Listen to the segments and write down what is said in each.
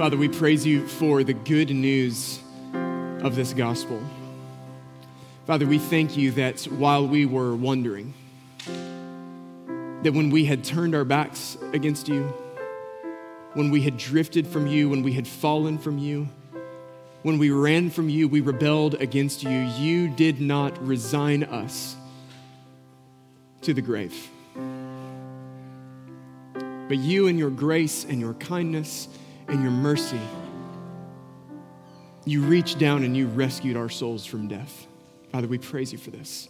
Father, we praise you for the good news of this gospel. Father, we thank you that while we were wondering, that when we had turned our backs against you, when we had drifted from you, when we had fallen from you, when we ran from you, we rebelled against you, you did not resign us to the grave. But you, in your grace and your kindness and your mercy, you reached down and you rescued our souls from death. Father, we praise you for this.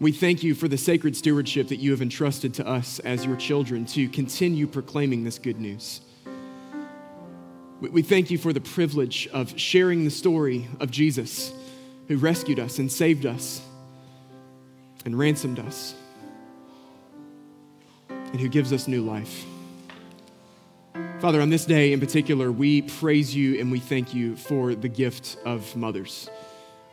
We thank you for the sacred stewardship that you have entrusted to us as your children to continue proclaiming this good news. We thank you for the privilege of sharing the story of Jesus who rescued us and saved us and ransomed us and who gives us new life. Father, on this day in particular, we praise you and we thank you for the gift of mothers.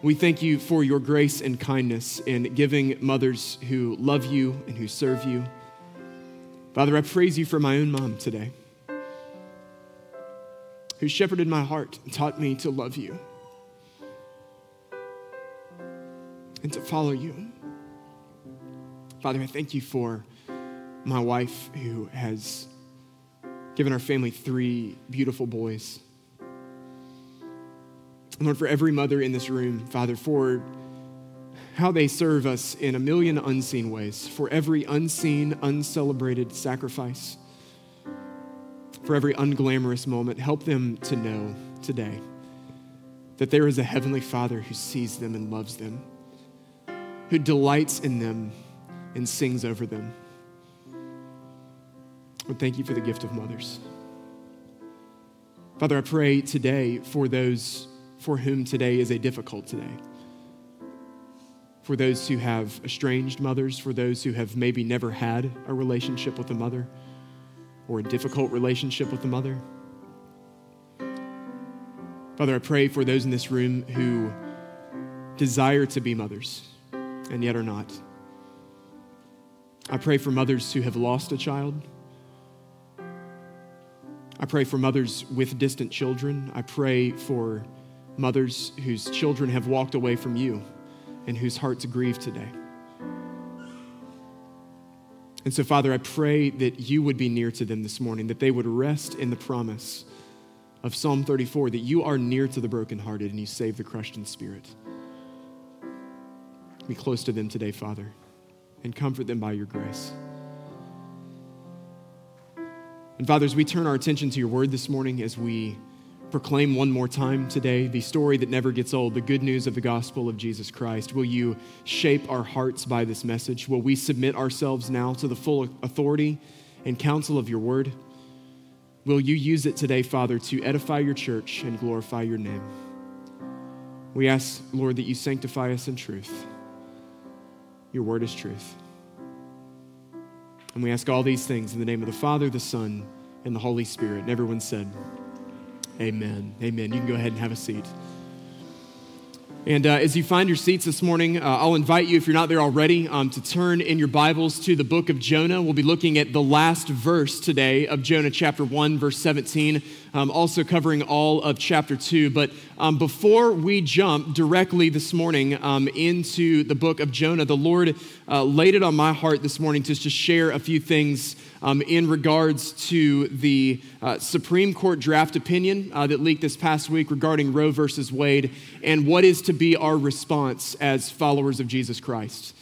We thank you for your grace and kindness in giving mothers who love you and who serve you. Father, I praise you for my own mom today, who shepherded my heart and taught me to love you and to follow you. Father, I thank you for my wife who has given our family three beautiful boys. Lord, for every mother in this room, Father, for how they serve us in a million unseen ways, for every unseen, uncelebrated sacrifice, for every unglamorous moment, help them to know today that there is a heavenly Father who sees them and loves them, who delights in them and sings over them. Lord, thank you for the gift of mothers. Father, I pray today for those for whom today is a difficult today. For those who have estranged mothers, for those who have maybe never had a relationship with a mother or a difficult relationship with a mother. Father, I pray for those in this room who desire to be mothers and yet are not. I pray for mothers who have lost a child. I pray for mothers with distant children. I pray for mothers whose children have walked away from you and whose hearts grieve today. And so, Father, I pray that you would be near to them this morning, that they would rest in the promise of Psalm 34 that you are near to the brokenhearted and you save the crushed in spirit. Be close to them today, Father, and comfort them by your grace. And, Father, as we turn our attention to your word this morning, as we proclaim one more time today the story that never gets old, the good news of the gospel of Jesus Christ? Will you shape our hearts by this message? Will we submit ourselves now to the full authority and counsel of your word? Will you use it today, Father, to edify your church and glorify your name? We ask, Lord, that you sanctify us in truth. Your word is truth. And we ask all these things in the name of the Father, the Son, and the Holy Spirit. And everyone said, Amen. Amen. You can go ahead and have a seat. And uh, as you find your seats this morning, uh, I'll invite you, if you're not there already, um, to turn in your Bibles to the book of Jonah. We'll be looking at the last verse today of Jonah chapter 1, verse 17, um, also covering all of chapter 2. But um, before we jump directly this morning um, into the book of Jonah, the Lord uh, laid it on my heart this morning to just share a few things um, in regards to the uh, Supreme Court draft opinion uh, that leaked this past week regarding Roe versus Wade and what is to be our response as followers of Jesus Christ.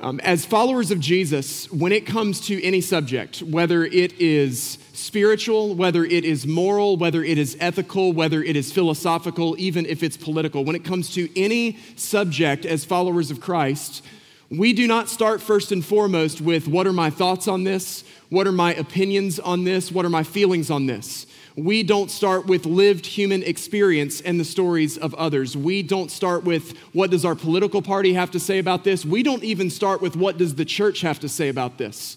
Um, as followers of Jesus, when it comes to any subject, whether it is spiritual, whether it is moral, whether it is ethical, whether it is philosophical, even if it's political, when it comes to any subject as followers of Christ, we do not start first and foremost with what are my thoughts on this? What are my opinions on this? What are my feelings on this? We don't start with lived human experience and the stories of others. We don't start with what does our political party have to say about this? We don't even start with what does the church have to say about this.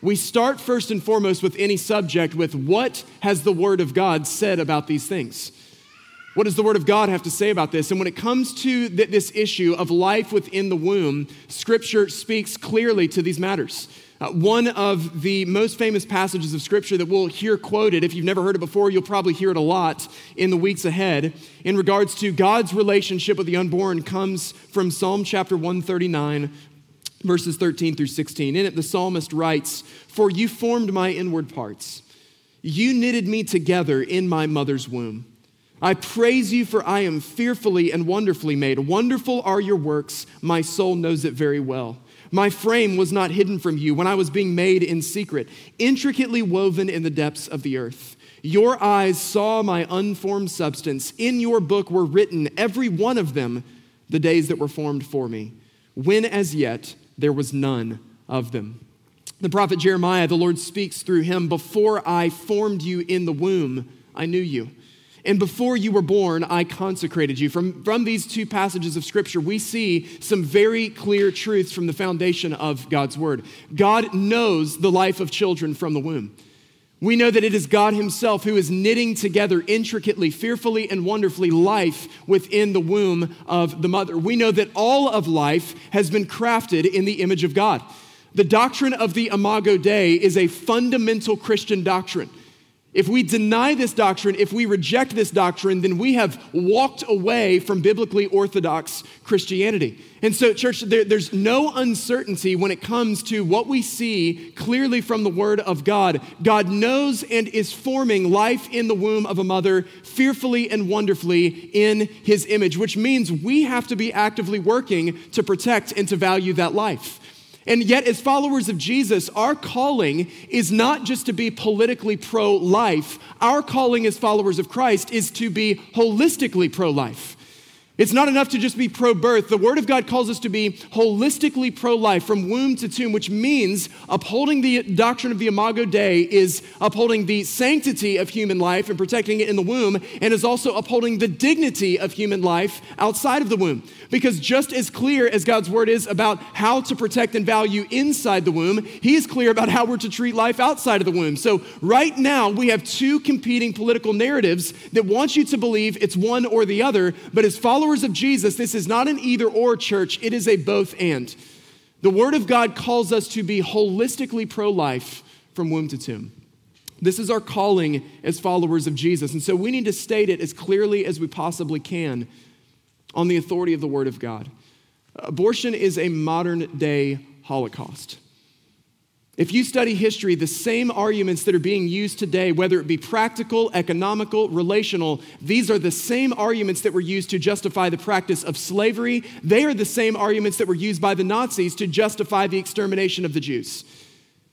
We start first and foremost with any subject with what has the Word of God said about these things? What does the Word of God have to say about this? And when it comes to th- this issue of life within the womb, Scripture speaks clearly to these matters. Uh, one of the most famous passages of Scripture that we'll hear quoted, if you've never heard it before, you'll probably hear it a lot in the weeks ahead, in regards to God's relationship with the unborn, comes from Psalm chapter 139, verses 13 through 16. In it, the psalmist writes, For you formed my inward parts, you knitted me together in my mother's womb. I praise you, for I am fearfully and wonderfully made. Wonderful are your works, my soul knows it very well. My frame was not hidden from you when I was being made in secret, intricately woven in the depths of the earth. Your eyes saw my unformed substance. In your book were written, every one of them, the days that were formed for me, when as yet there was none of them. The prophet Jeremiah, the Lord speaks through him Before I formed you in the womb, I knew you. And before you were born, I consecrated you. From, from these two passages of Scripture, we see some very clear truths from the foundation of God's Word. God knows the life of children from the womb. We know that it is God Himself who is knitting together intricately, fearfully, and wonderfully life within the womb of the mother. We know that all of life has been crafted in the image of God. The doctrine of the Imago Dei is a fundamental Christian doctrine. If we deny this doctrine, if we reject this doctrine, then we have walked away from biblically orthodox Christianity. And so, church, there, there's no uncertainty when it comes to what we see clearly from the Word of God. God knows and is forming life in the womb of a mother fearfully and wonderfully in His image, which means we have to be actively working to protect and to value that life. And yet, as followers of Jesus, our calling is not just to be politically pro life. Our calling as followers of Christ is to be holistically pro life. It's not enough to just be pro birth. The Word of God calls us to be holistically pro life from womb to tomb, which means upholding the doctrine of the Imago Dei is upholding the sanctity of human life and protecting it in the womb, and is also upholding the dignity of human life outside of the womb. Because just as clear as God's Word is about how to protect and value inside the womb, He is clear about how we're to treat life outside of the womb. So, right now, we have two competing political narratives that want you to believe it's one or the other, but as followers, followers of Jesus, this is not an either or church, it is a both and. The Word of God calls us to be holistically pro life from womb to tomb. This is our calling as followers of Jesus. And so we need to state it as clearly as we possibly can on the authority of the Word of God. Abortion is a modern day Holocaust. If you study history, the same arguments that are being used today, whether it be practical, economical, relational, these are the same arguments that were used to justify the practice of slavery. They are the same arguments that were used by the Nazis to justify the extermination of the Jews.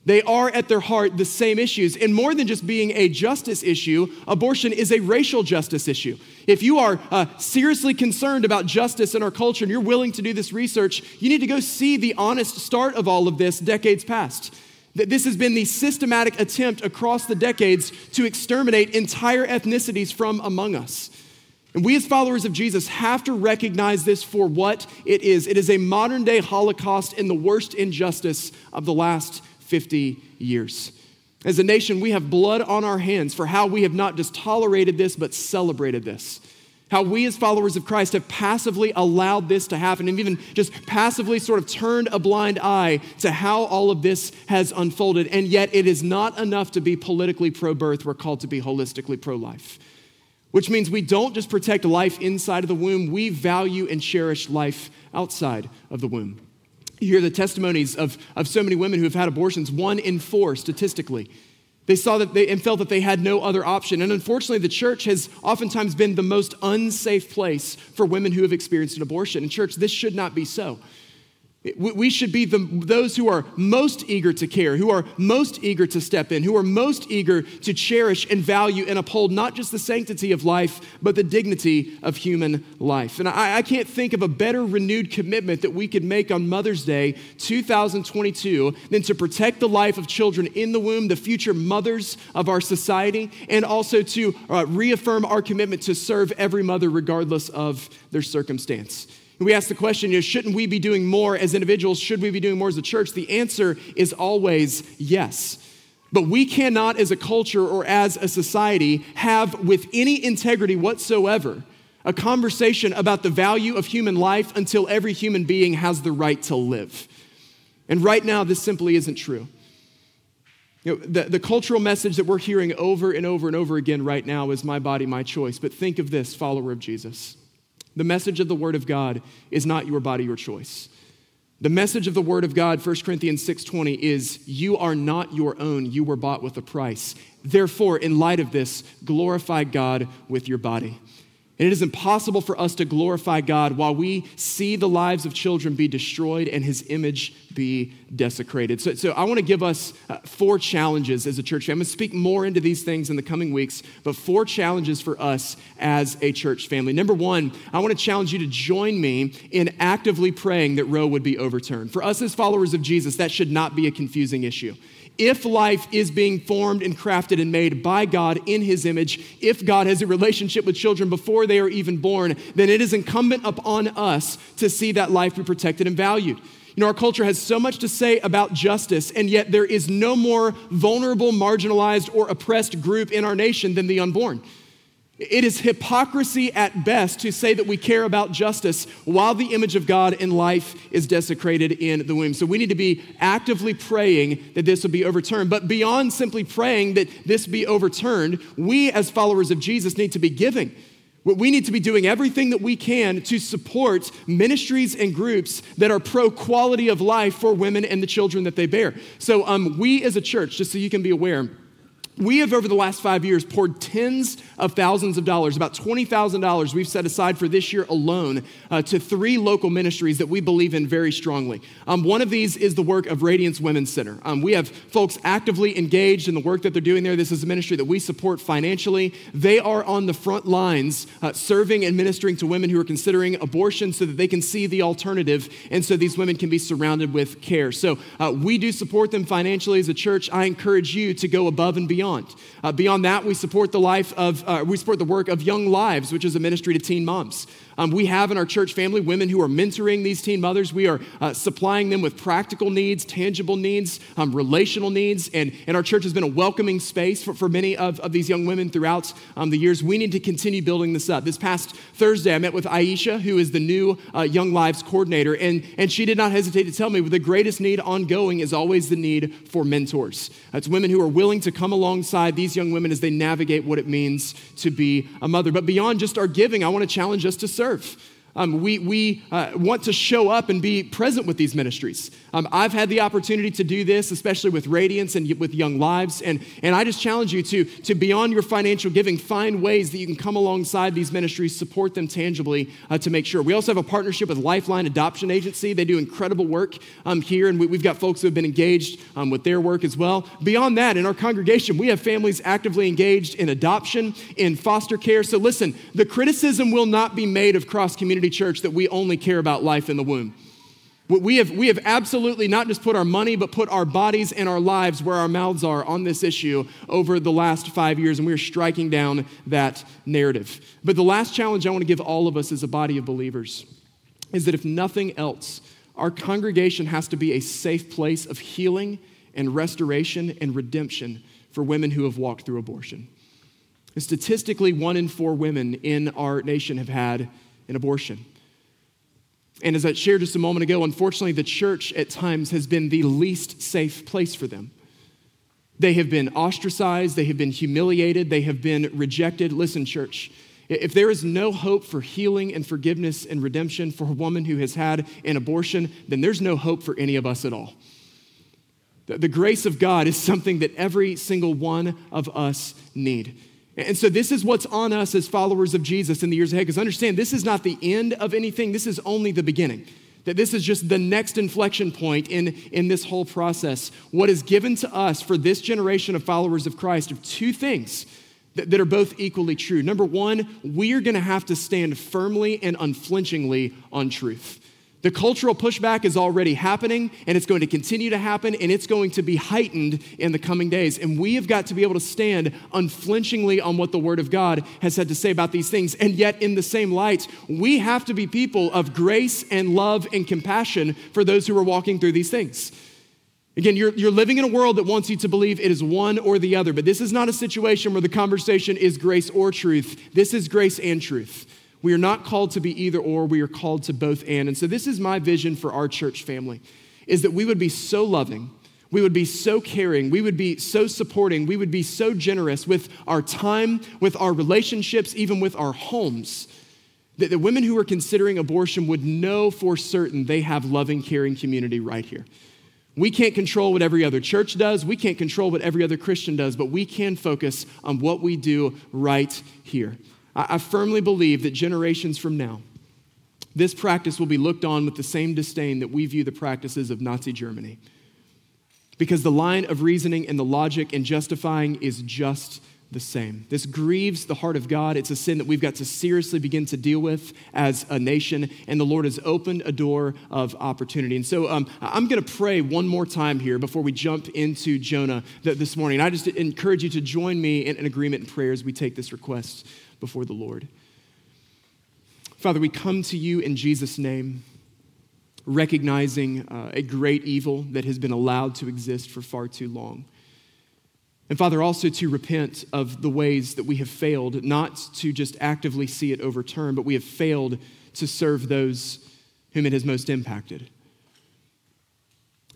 They are at their heart the same issues. And more than just being a justice issue, abortion is a racial justice issue. If you are uh, seriously concerned about justice in our culture and you're willing to do this research, you need to go see the honest start of all of this decades past. That this has been the systematic attempt across the decades to exterminate entire ethnicities from among us. And we, as followers of Jesus, have to recognize this for what it is. It is a modern day Holocaust and the worst injustice of the last 50 years. As a nation, we have blood on our hands for how we have not just tolerated this, but celebrated this. How we, as followers of Christ, have passively allowed this to happen and even just passively sort of turned a blind eye to how all of this has unfolded. And yet, it is not enough to be politically pro birth. We're called to be holistically pro life, which means we don't just protect life inside of the womb, we value and cherish life outside of the womb. You hear the testimonies of, of so many women who have had abortions, one in four statistically. They saw that they and felt that they had no other option. And unfortunately, the church has oftentimes been the most unsafe place for women who have experienced an abortion. And, church, this should not be so. We should be the, those who are most eager to care, who are most eager to step in, who are most eager to cherish and value and uphold not just the sanctity of life, but the dignity of human life. And I, I can't think of a better renewed commitment that we could make on Mother's Day 2022 than to protect the life of children in the womb, the future mothers of our society, and also to uh, reaffirm our commitment to serve every mother regardless of their circumstance. We ask the question, you know, shouldn't we be doing more as individuals? Should we be doing more as a church? The answer is always yes. But we cannot, as a culture or as a society, have with any integrity whatsoever a conversation about the value of human life until every human being has the right to live. And right now, this simply isn't true. You know, the, the cultural message that we're hearing over and over and over again right now is my body, my choice. But think of this, follower of Jesus. The message of the Word of God is not your body, your choice. The message of the Word of God, 1 Corinthians 6:20, is you are not your own, you were bought with a price. Therefore, in light of this, glorify God with your body. And it is impossible for us to glorify God while we see the lives of children be destroyed and his image be desecrated. So, so I want to give us uh, four challenges as a church. I'm going to speak more into these things in the coming weeks, but four challenges for us as a church family. Number one, I want to challenge you to join me in actively praying that Roe would be overturned. For us as followers of Jesus, that should not be a confusing issue if life is being formed and crafted and made by God in His image, if God has a relationship with children before they are even born, then it is incumbent upon us to see that life be protected and valued. You know, our culture has so much to say about justice, and yet there is no more vulnerable, marginalized, or oppressed group in our nation than the unborn. It is hypocrisy at best to say that we care about justice while the image of God in life is desecrated in the womb. So we need to be actively praying that this will be overturned. But beyond simply praying that this be overturned, we as followers of Jesus need to be giving. We need to be doing everything that we can to support ministries and groups that are pro quality of life for women and the children that they bear. So, um, we as a church, just so you can be aware, we have over the last five years poured tens of thousands of dollars, about $20,000 we've set aside for this year alone uh, to three local ministries that we believe in very strongly. Um, one of these is the work of Radiance Women's Center. Um, we have folks actively engaged in the work that they're doing there. This is a ministry that we support financially. They are on the front lines uh, serving and ministering to women who are considering abortion so that they can see the alternative and so these women can be surrounded with care. So uh, we do support them financially as a church. I encourage you to go above and beyond. Uh, beyond that, we support the life of, uh, we support the work of Young Lives, which is a ministry to teen moms. Um, we have in our church family women who are mentoring these teen mothers. We are uh, supplying them with practical needs, tangible needs, um, relational needs. And, and our church has been a welcoming space for, for many of, of these young women throughout um, the years. We need to continue building this up. This past Thursday, I met with Aisha, who is the new uh, Young Lives coordinator. And, and she did not hesitate to tell me the greatest need ongoing is always the need for mentors. It's women who are willing to come alongside these young women as they navigate what it means to be a mother. But beyond just our giving, I want to challenge us to serve serve. Um, we we uh, want to show up and be present with these ministries. Um, I've had the opportunity to do this, especially with Radiance and with Young Lives. And, and I just challenge you to, to, beyond your financial giving, find ways that you can come alongside these ministries, support them tangibly uh, to make sure. We also have a partnership with Lifeline Adoption Agency. They do incredible work um, here, and we, have got folks who have been engaged um, with their work as well. Beyond that, in our congregation, we have families actively engaged in adoption, in foster care. So listen, the criticism will not be made of Cross Community Church that we only care about life in the womb. We have, we have absolutely not just put our money, but put our bodies and our lives where our mouths are on this issue over the last five years, and we are striking down that narrative. But the last challenge I want to give all of us as a body of believers is that if nothing else, our congregation has to be a safe place of healing and restoration and redemption for women who have walked through abortion. And statistically, one in four women in our nation have had an abortion. And as I shared just a moment ago, unfortunately, the church at times has been the least safe place for them. They have been ostracized, they have been humiliated, they have been rejected. Listen, church, if there is no hope for healing and forgiveness and redemption for a woman who has had an abortion, then there's no hope for any of us at all. The grace of God is something that every single one of us need. And so, this is what's on us as followers of Jesus in the years ahead. Because understand, this is not the end of anything, this is only the beginning. That this is just the next inflection point in, in this whole process. What is given to us for this generation of followers of Christ of two things that, that are both equally true. Number one, we are going to have to stand firmly and unflinchingly on truth. The cultural pushback is already happening and it's going to continue to happen and it's going to be heightened in the coming days. And we have got to be able to stand unflinchingly on what the Word of God has had to say about these things. And yet, in the same light, we have to be people of grace and love and compassion for those who are walking through these things. Again, you're, you're living in a world that wants you to believe it is one or the other, but this is not a situation where the conversation is grace or truth. This is grace and truth. We are not called to be either or, we are called to both and. And so this is my vision for our church family is that we would be so loving, We would be so caring. We would be so supporting. We would be so generous with our time, with our relationships, even with our homes. That the women who are considering abortion would know for certain they have loving, caring community right here. We can't control what every other church does. We can't control what every other Christian does, but we can focus on what we do right here. I, I firmly believe that generations from now, this practice will be looked on with the same disdain that we view the practices of Nazi Germany. Because the line of reasoning and the logic and justifying is just the same. This grieves the heart of God. It's a sin that we've got to seriously begin to deal with as a nation, and the Lord has opened a door of opportunity. And so um, I'm going to pray one more time here before we jump into Jonah this morning. I just encourage you to join me in an agreement in prayer as we take this request before the Lord. Father, we come to you in Jesus' name, recognizing uh, a great evil that has been allowed to exist for far too long. And Father, also to repent of the ways that we have failed, not to just actively see it overturned, but we have failed to serve those whom it has most impacted.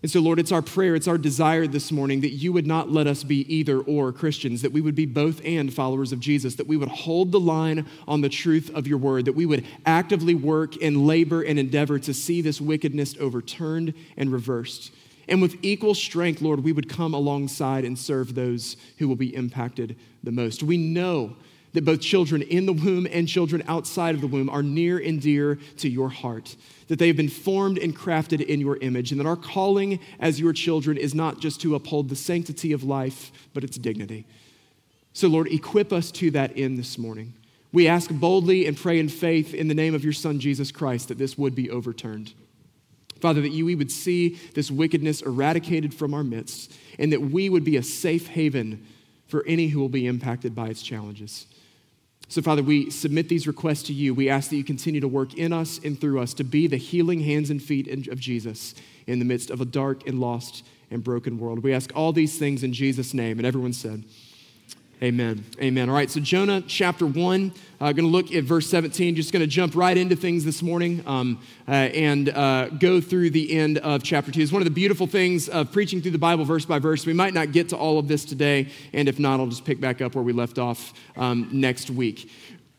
And so, Lord, it's our prayer, it's our desire this morning that you would not let us be either or Christians, that we would be both and followers of Jesus, that we would hold the line on the truth of your word, that we would actively work and labor and endeavor to see this wickedness overturned and reversed. And with equal strength, Lord, we would come alongside and serve those who will be impacted the most. We know that both children in the womb and children outside of the womb are near and dear to your heart, that they have been formed and crafted in your image, and that our calling as your children is not just to uphold the sanctity of life, but its dignity. So, Lord, equip us to that end this morning. We ask boldly and pray in faith in the name of your Son, Jesus Christ, that this would be overturned. Father, that you, we would see this wickedness eradicated from our midst, and that we would be a safe haven for any who will be impacted by its challenges. So, Father, we submit these requests to you. We ask that you continue to work in us and through us to be the healing hands and feet of Jesus in the midst of a dark and lost and broken world. We ask all these things in Jesus' name. And everyone said, Amen. Amen. All right, so Jonah chapter 1, uh, going to look at verse 17. Just going to jump right into things this morning um, uh, and uh, go through the end of chapter 2. It's one of the beautiful things of preaching through the Bible verse by verse. We might not get to all of this today, and if not, I'll just pick back up where we left off um, next week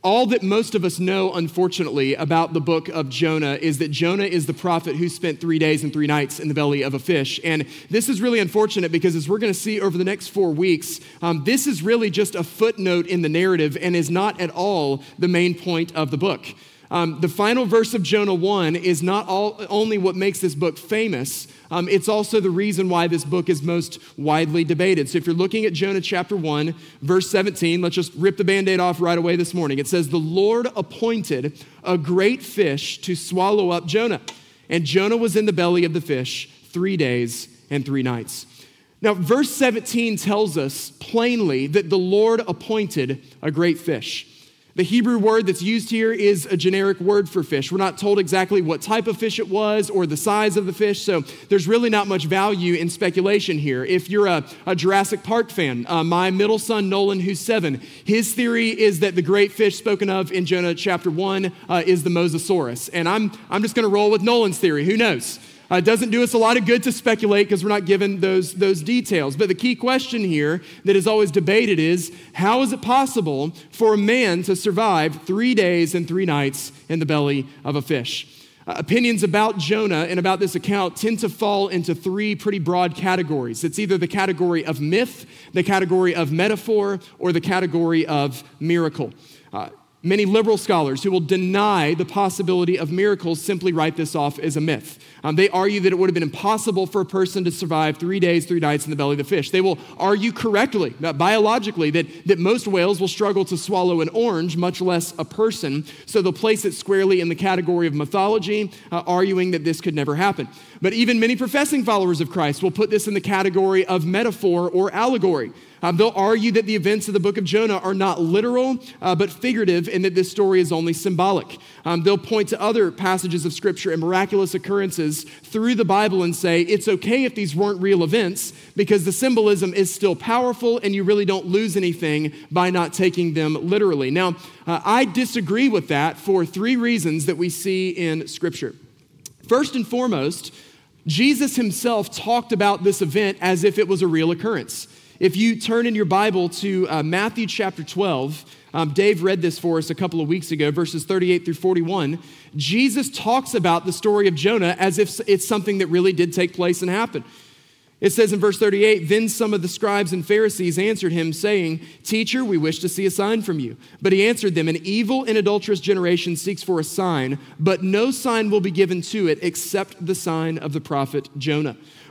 all that most of us know, unfortunately, about the book of Jonah is that Jonah is the prophet who spent three days and three nights in the belly of a fish. And this is really unfortunate because, as we're going to see over the next four weeks, um, this is really just a footnote in the narrative and is not at all the main point of the book. Um, the final verse of Jonah 1 is not all, only what makes this book famous, um, it's also the reason why this book is most widely debated. So if you're looking at Jonah chapter 1, verse 17, let's just rip the band aid off right away this morning. It says, The Lord appointed a great fish to swallow up Jonah. And Jonah was in the belly of the fish three days and three nights. Now, verse 17 tells us plainly that the Lord appointed a great fish. The Hebrew word that's used here is a generic word for fish. We're not told exactly what type of fish it was or the size of the fish, so there's really not much value in speculation here. If you're a, a Jurassic Park fan, uh, my middle son Nolan, who's seven, his theory is that the great fish spoken of in Jonah chapter 1 uh, is the Mosasaurus. And I'm, I'm just going to roll with Nolan's theory. Who knows? Uh, it doesn't do us a lot of good to speculate because we're not given those, those details. But the key question here that is always debated is how is it possible for a man to survive three days and three nights in the belly of a fish? Uh, opinions about Jonah and about this account tend to fall into three pretty broad categories. It's either the category of myth, the category of metaphor, or the category of miracle. Uh, Many liberal scholars who will deny the possibility of miracles simply write this off as a myth. Um, they argue that it would have been impossible for a person to survive three days, three nights in the belly of the fish. They will argue correctly, that biologically, that, that most whales will struggle to swallow an orange, much less a person. So they'll place it squarely in the category of mythology, uh, arguing that this could never happen. But even many professing followers of Christ will put this in the category of metaphor or allegory. Um, they'll argue that the events of the book of Jonah are not literal, uh, but figurative, and that this story is only symbolic. Um, they'll point to other passages of Scripture and miraculous occurrences through the Bible and say it's okay if these weren't real events because the symbolism is still powerful and you really don't lose anything by not taking them literally. Now, uh, I disagree with that for three reasons that we see in Scripture. First and foremost, Jesus himself talked about this event as if it was a real occurrence. If you turn in your Bible to uh, Matthew chapter 12, um, Dave read this for us a couple of weeks ago, verses 38 through 41. Jesus talks about the story of Jonah as if it's something that really did take place and happen. It says in verse 38 Then some of the scribes and Pharisees answered him, saying, Teacher, we wish to see a sign from you. But he answered them, An evil and adulterous generation seeks for a sign, but no sign will be given to it except the sign of the prophet Jonah.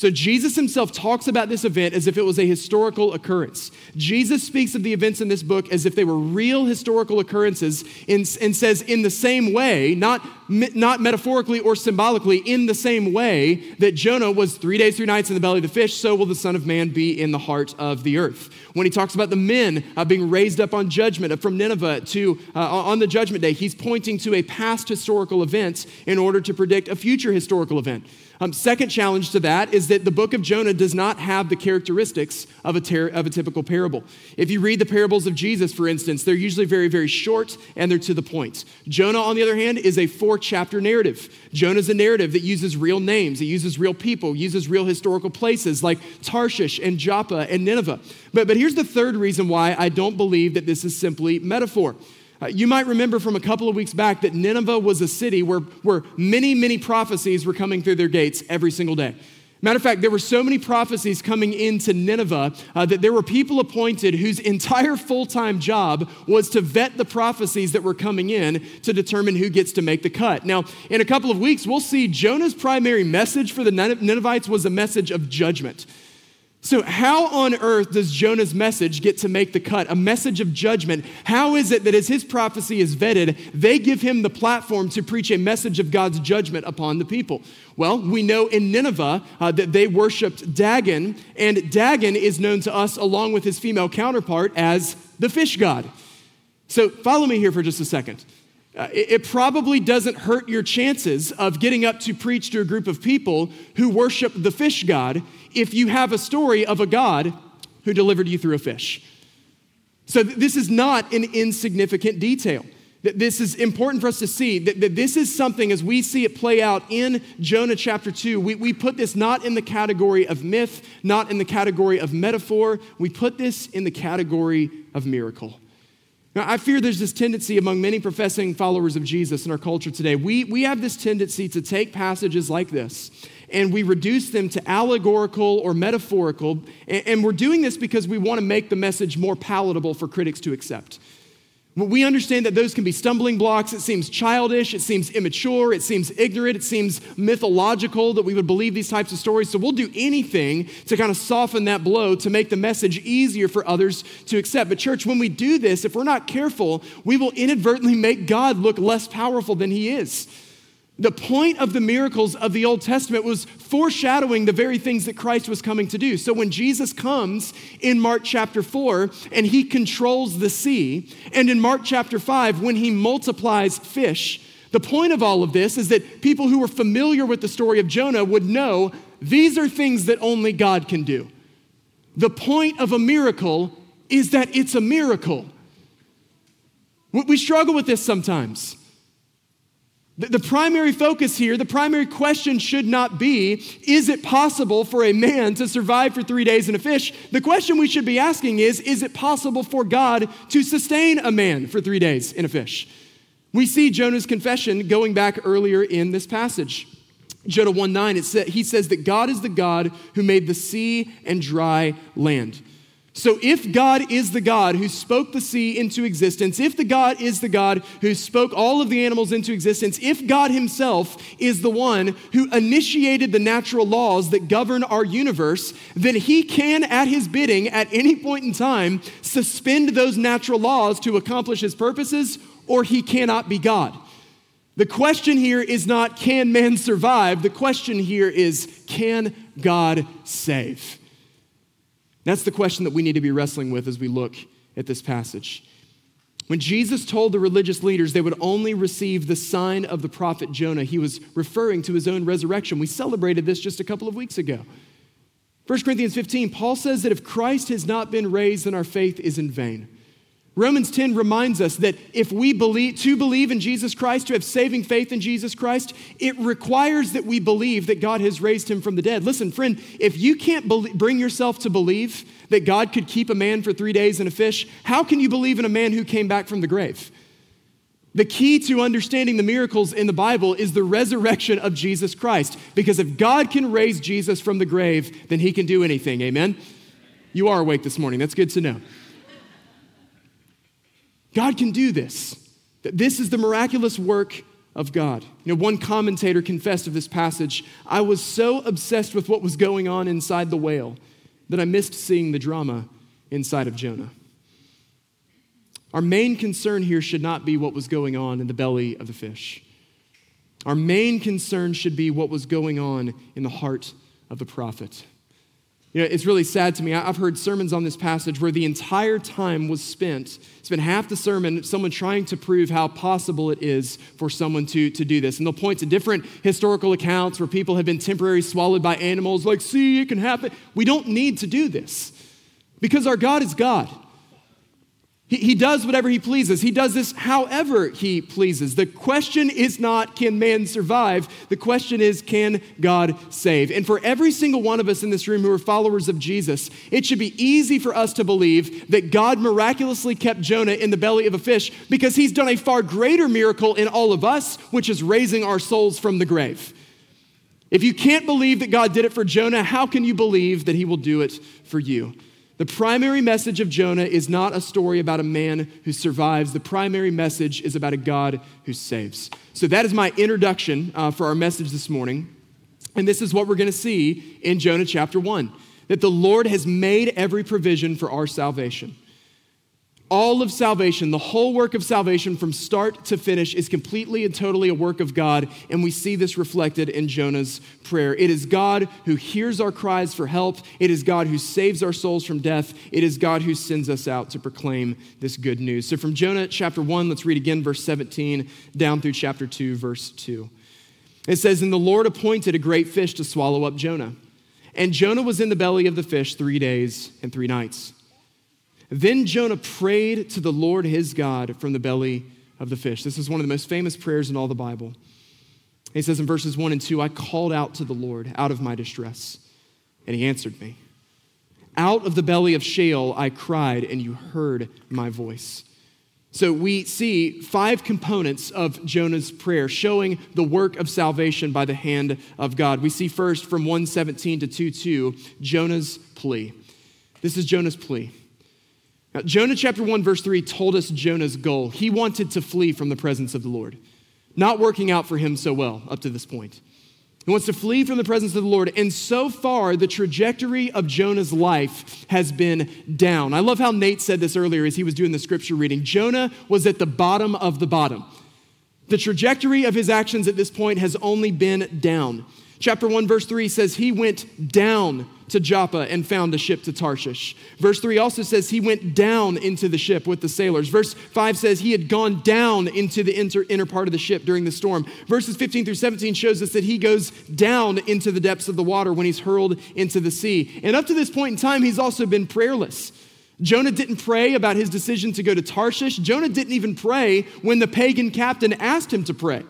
So Jesus himself talks about this event as if it was a historical occurrence. Jesus speaks of the events in this book as if they were real historical occurrences and, and says, in the same way, not, not metaphorically or symbolically, in the same way that Jonah was three days, three nights in the belly of the fish, so will the Son of Man be in the heart of the earth. When he talks about the men uh, being raised up on judgment from Nineveh to uh, on the judgment day, he's pointing to a past historical event in order to predict a future historical event. Um, second challenge to that is that the book of Jonah does not have the characteristics of a, ter- of a typical parable. If you read the parables of Jesus, for instance, they're usually very, very short and they're to the point. Jonah, on the other hand, is a four chapter narrative. Jonah's a narrative that uses real names, it uses real people, uses real historical places like Tarshish and Joppa and Nineveh. But, but here's the third reason why I don't believe that this is simply metaphor. Uh, you might remember from a couple of weeks back that Nineveh was a city where, where many, many prophecies were coming through their gates every single day. Matter of fact, there were so many prophecies coming into Nineveh uh, that there were people appointed whose entire full time job was to vet the prophecies that were coming in to determine who gets to make the cut. Now, in a couple of weeks, we'll see Jonah's primary message for the Ninevites was a message of judgment. So, how on earth does Jonah's message get to make the cut? A message of judgment. How is it that as his prophecy is vetted, they give him the platform to preach a message of God's judgment upon the people? Well, we know in Nineveh uh, that they worshiped Dagon, and Dagon is known to us along with his female counterpart as the fish god. So, follow me here for just a second. Uh, it, it probably doesn't hurt your chances of getting up to preach to a group of people who worship the fish god if you have a story of a God who delivered you through a fish. So, this is not an insignificant detail. This is important for us to see that, this is something as we see it play out in Jonah chapter 2. We, we put this not in the category of myth, not in the category of metaphor. We put this in the category of miracle. Now, I fear there's this tendency among many professing followers of Jesus in our culture today. We, we have this tendency to take passages like this and we reduce them to allegorical or metaphorical. And we're doing this because we want to make the message more palatable for critics to accept. We understand that those can be stumbling blocks. It seems childish, it seems immature, it seems ignorant, it seems mythological that we would believe these types of stories. So we'll do anything to kind of soften that blow to make the message easier for others to accept. But, church, when we do this, if we're not careful, we will inadvertently make God look less powerful than he is. The point of the miracles of the Old Testament was foreshadowing the very things that Christ was coming to do. So when Jesus comes in Mark chapter 4 and he controls the sea, and in Mark chapter 5 when he multiplies fish, the point of all of this is that people who were familiar with the story of Jonah would know these are things that only God can do. The point of a miracle is that it's a miracle. We struggle with this sometimes. The primary focus here, the primary question should not be, is it possible for a man to survive for three days in a fish? The question we should be asking is, is it possible for God to sustain a man for three days in a fish? We see Jonah's confession going back earlier in this passage. Jonah 1 9, it sa- he says that God is the God who made the sea and dry land. So, if God is the God who spoke the sea into existence, if the God is the God who spoke all of the animals into existence, if God Himself is the one who initiated the natural laws that govern our universe, then He can, at His bidding, at any point in time, suspend those natural laws to accomplish His purposes, or He cannot be God. The question here is not can man survive? The question here is can God save? That's the question that we need to be wrestling with as we look at this passage. When Jesus told the religious leaders they would only receive the sign of the prophet Jonah, he was referring to his own resurrection. We celebrated this just a couple of weeks ago. 1 Corinthians 15, Paul says that if Christ has not been raised, then our faith is in vain. Romans 10 reminds us that if we believe to believe in Jesus Christ, to have saving faith in Jesus Christ, it requires that we believe that God has raised him from the dead. Listen, friend, if you can't bring yourself to believe that God could keep a man for 3 days in a fish, how can you believe in a man who came back from the grave? The key to understanding the miracles in the Bible is the resurrection of Jesus Christ. Because if God can raise Jesus from the grave, then he can do anything. Amen? You are awake this morning. That's good to know. God can do this. This is the miraculous work of God. You know, one commentator confessed of this passage I was so obsessed with what was going on inside the whale that I missed seeing the drama inside of Jonah. Our main concern here should not be what was going on in the belly of the fish. Our main concern should be what was going on in the heart of the prophet. You know, it's really sad to me. I've heard sermons on this passage where the entire time was spent, spent half the sermon, someone trying to prove how possible it is for someone to, to do this. And they'll point to different historical accounts where people have been temporarily swallowed by animals, like, see, it can happen. We don't need to do this because our God is God. He, he does whatever he pleases. He does this however he pleases. The question is not, can man survive? The question is, can God save? And for every single one of us in this room who are followers of Jesus, it should be easy for us to believe that God miraculously kept Jonah in the belly of a fish because he's done a far greater miracle in all of us, which is raising our souls from the grave. If you can't believe that God did it for Jonah, how can you believe that he will do it for you? The primary message of Jonah is not a story about a man who survives. The primary message is about a God who saves. So that is my introduction uh, for our message this morning. And this is what we're going to see in Jonah chapter 1 that the Lord has made every provision for our salvation all of salvation, the whole work of salvation from start to finish is completely and totally a work of God, and we see this reflected in Jonah's prayer. It is God who hears our cries for help, it is God who saves our souls from death, it is God who sends us out to proclaim this good news. So from Jonah chapter 1, let's read again verse 17 down through chapter 2, verse 2. It says, And the Lord appointed a great fish to swallow up Jonah. And Jonah was in the belly of the fish three days and three nights. Then Jonah prayed to the Lord his God from the belly of the fish. This is one of the most famous prayers in all the Bible. He says in verses 1 and 2 I called out to the Lord out of my distress, and he answered me. Out of the belly of Sheol I cried, and you heard my voice. So we see five components of Jonah's prayer showing the work of salvation by the hand of God. We see first from 117 to 22 Jonah's plea. This is Jonah's plea. Now, Jonah chapter 1, verse 3 told us Jonah's goal. He wanted to flee from the presence of the Lord, not working out for him so well up to this point. He wants to flee from the presence of the Lord. And so far, the trajectory of Jonah's life has been down. I love how Nate said this earlier as he was doing the scripture reading. Jonah was at the bottom of the bottom. The trajectory of his actions at this point has only been down. Chapter 1, verse 3 says, He went down to Joppa and found a ship to Tarshish. Verse 3 also says he went down into the ship with the sailors. Verse 5 says he had gone down into the inter, inner part of the ship during the storm. Verses 15 through 17 shows us that he goes down into the depths of the water when he's hurled into the sea. And up to this point in time, he's also been prayerless. Jonah didn't pray about his decision to go to Tarshish. Jonah didn't even pray when the pagan captain asked him to pray.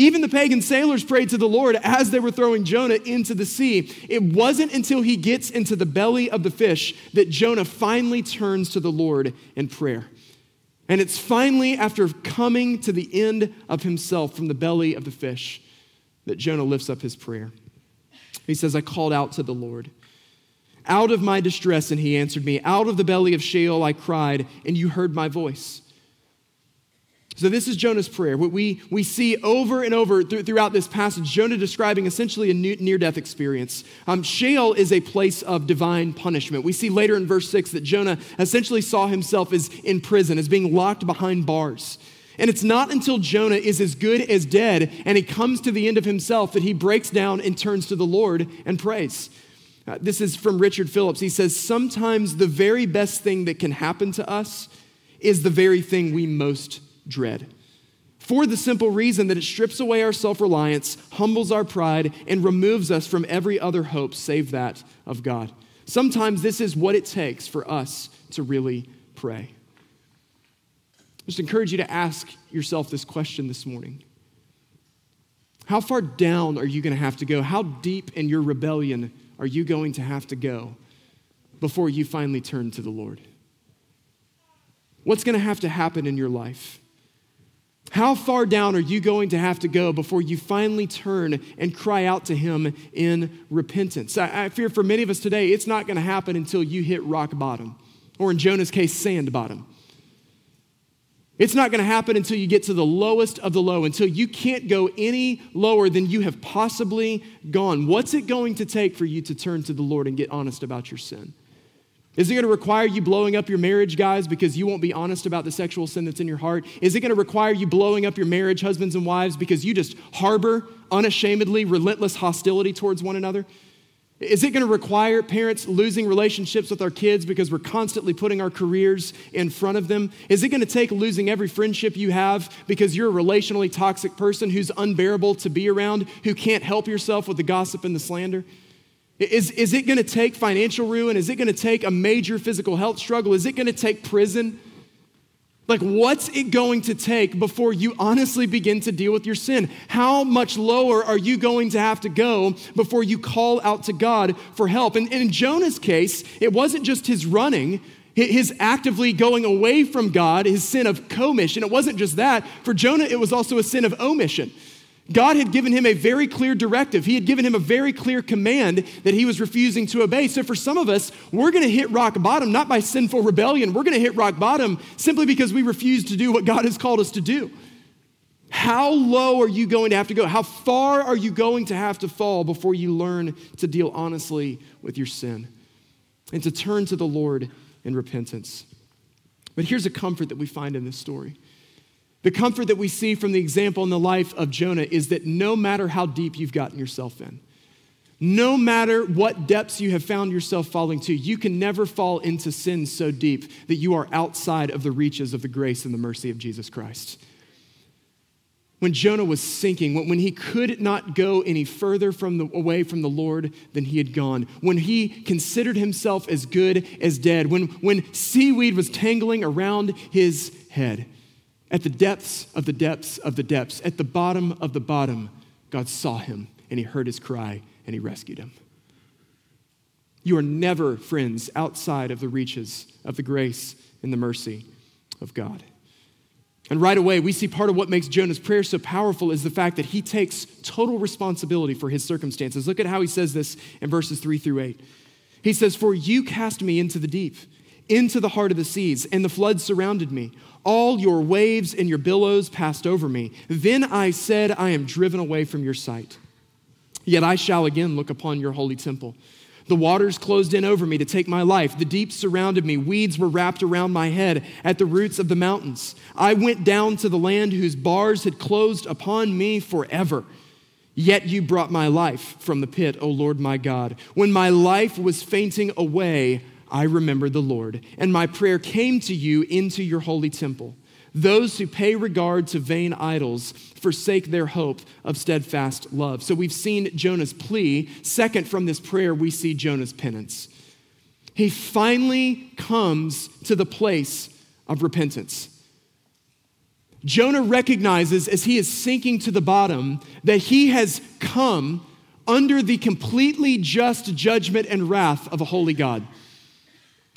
Even the pagan sailors prayed to the Lord as they were throwing Jonah into the sea. It wasn't until he gets into the belly of the fish that Jonah finally turns to the Lord in prayer. And it's finally after coming to the end of himself from the belly of the fish that Jonah lifts up his prayer. He says, I called out to the Lord. Out of my distress, and he answered me. Out of the belly of Sheol I cried, and you heard my voice. So, this is Jonah's prayer. What we, we see over and over th- throughout this passage, Jonah describing essentially a near death experience. Um, Sheol is a place of divine punishment. We see later in verse 6 that Jonah essentially saw himself as in prison, as being locked behind bars. And it's not until Jonah is as good as dead and he comes to the end of himself that he breaks down and turns to the Lord and prays. Uh, this is from Richard Phillips. He says, Sometimes the very best thing that can happen to us is the very thing we most dread. For the simple reason that it strips away our self reliance, humbles our pride, and removes us from every other hope save that of God. Sometimes this is what it takes for us to really pray. I just encourage you to ask yourself this question this morning How far down are you going to have to go? How deep in your rebellion are you going to have to go before you finally turn to the Lord? What's going to have to happen in your life? How far down are you going to have to go before you finally turn and cry out to Him in repentance? I, I fear for many of us today, it's not going to happen until you hit rock bottom, or in Jonah's case, sand bottom. It's not going to happen until you get to the lowest of the low, until you can't go any lower than you have possibly gone. What's it going to take for you to turn to the Lord and get honest about your sin? Is it going to require you blowing up your marriage, guys, because you won't be honest about the sexual sin that's in your heart? Is it going to require you blowing up your marriage, husbands and wives, because you just harbor unashamedly relentless hostility towards one another? Is it going to require parents losing relationships with our kids because we're constantly putting our careers in front of them? Is it going to take losing every friendship you have because you're a relationally toxic person who's unbearable to be around, who can't help yourself with the gossip and the slander? Is, is it going to take financial ruin? Is it going to take a major physical health struggle? Is it going to take prison? Like, what's it going to take before you honestly begin to deal with your sin? How much lower are you going to have to go before you call out to God for help? And, and in Jonah's case, it wasn't just his running, his actively going away from God, his sin of commission. It wasn't just that. For Jonah, it was also a sin of omission. God had given him a very clear directive. He had given him a very clear command that he was refusing to obey. So, for some of us, we're going to hit rock bottom not by sinful rebellion. We're going to hit rock bottom simply because we refuse to do what God has called us to do. How low are you going to have to go? How far are you going to have to fall before you learn to deal honestly with your sin and to turn to the Lord in repentance? But here's a comfort that we find in this story the comfort that we see from the example in the life of Jonah is that no matter how deep you've gotten yourself in, no matter what depths you have found yourself falling to, you can never fall into sin so deep that you are outside of the reaches of the grace and the mercy of Jesus Christ. When Jonah was sinking, when he could not go any further from the, away from the Lord than he had gone, when he considered himself as good as dead, when, when seaweed was tangling around his head, at the depths of the depths of the depths, at the bottom of the bottom, God saw him and he heard his cry and he rescued him. You are never, friends, outside of the reaches of the grace and the mercy of God. And right away, we see part of what makes Jonah's prayer so powerful is the fact that he takes total responsibility for his circumstances. Look at how he says this in verses three through eight. He says, For you cast me into the deep, into the heart of the seas, and the floods surrounded me. All your waves and your billows passed over me. Then I said, I am driven away from your sight. Yet I shall again look upon your holy temple. The waters closed in over me to take my life. The deep surrounded me. Weeds were wrapped around my head at the roots of the mountains. I went down to the land whose bars had closed upon me forever. Yet you brought my life from the pit, O Lord my God. When my life was fainting away, I remembered the Lord, and my prayer came to you into your holy temple. Those who pay regard to vain idols forsake their hope of steadfast love. So we've seen Jonah's plea. Second, from this prayer, we see Jonah's penance. He finally comes to the place of repentance. Jonah recognizes as he is sinking to the bottom that he has come under the completely just judgment and wrath of a holy God.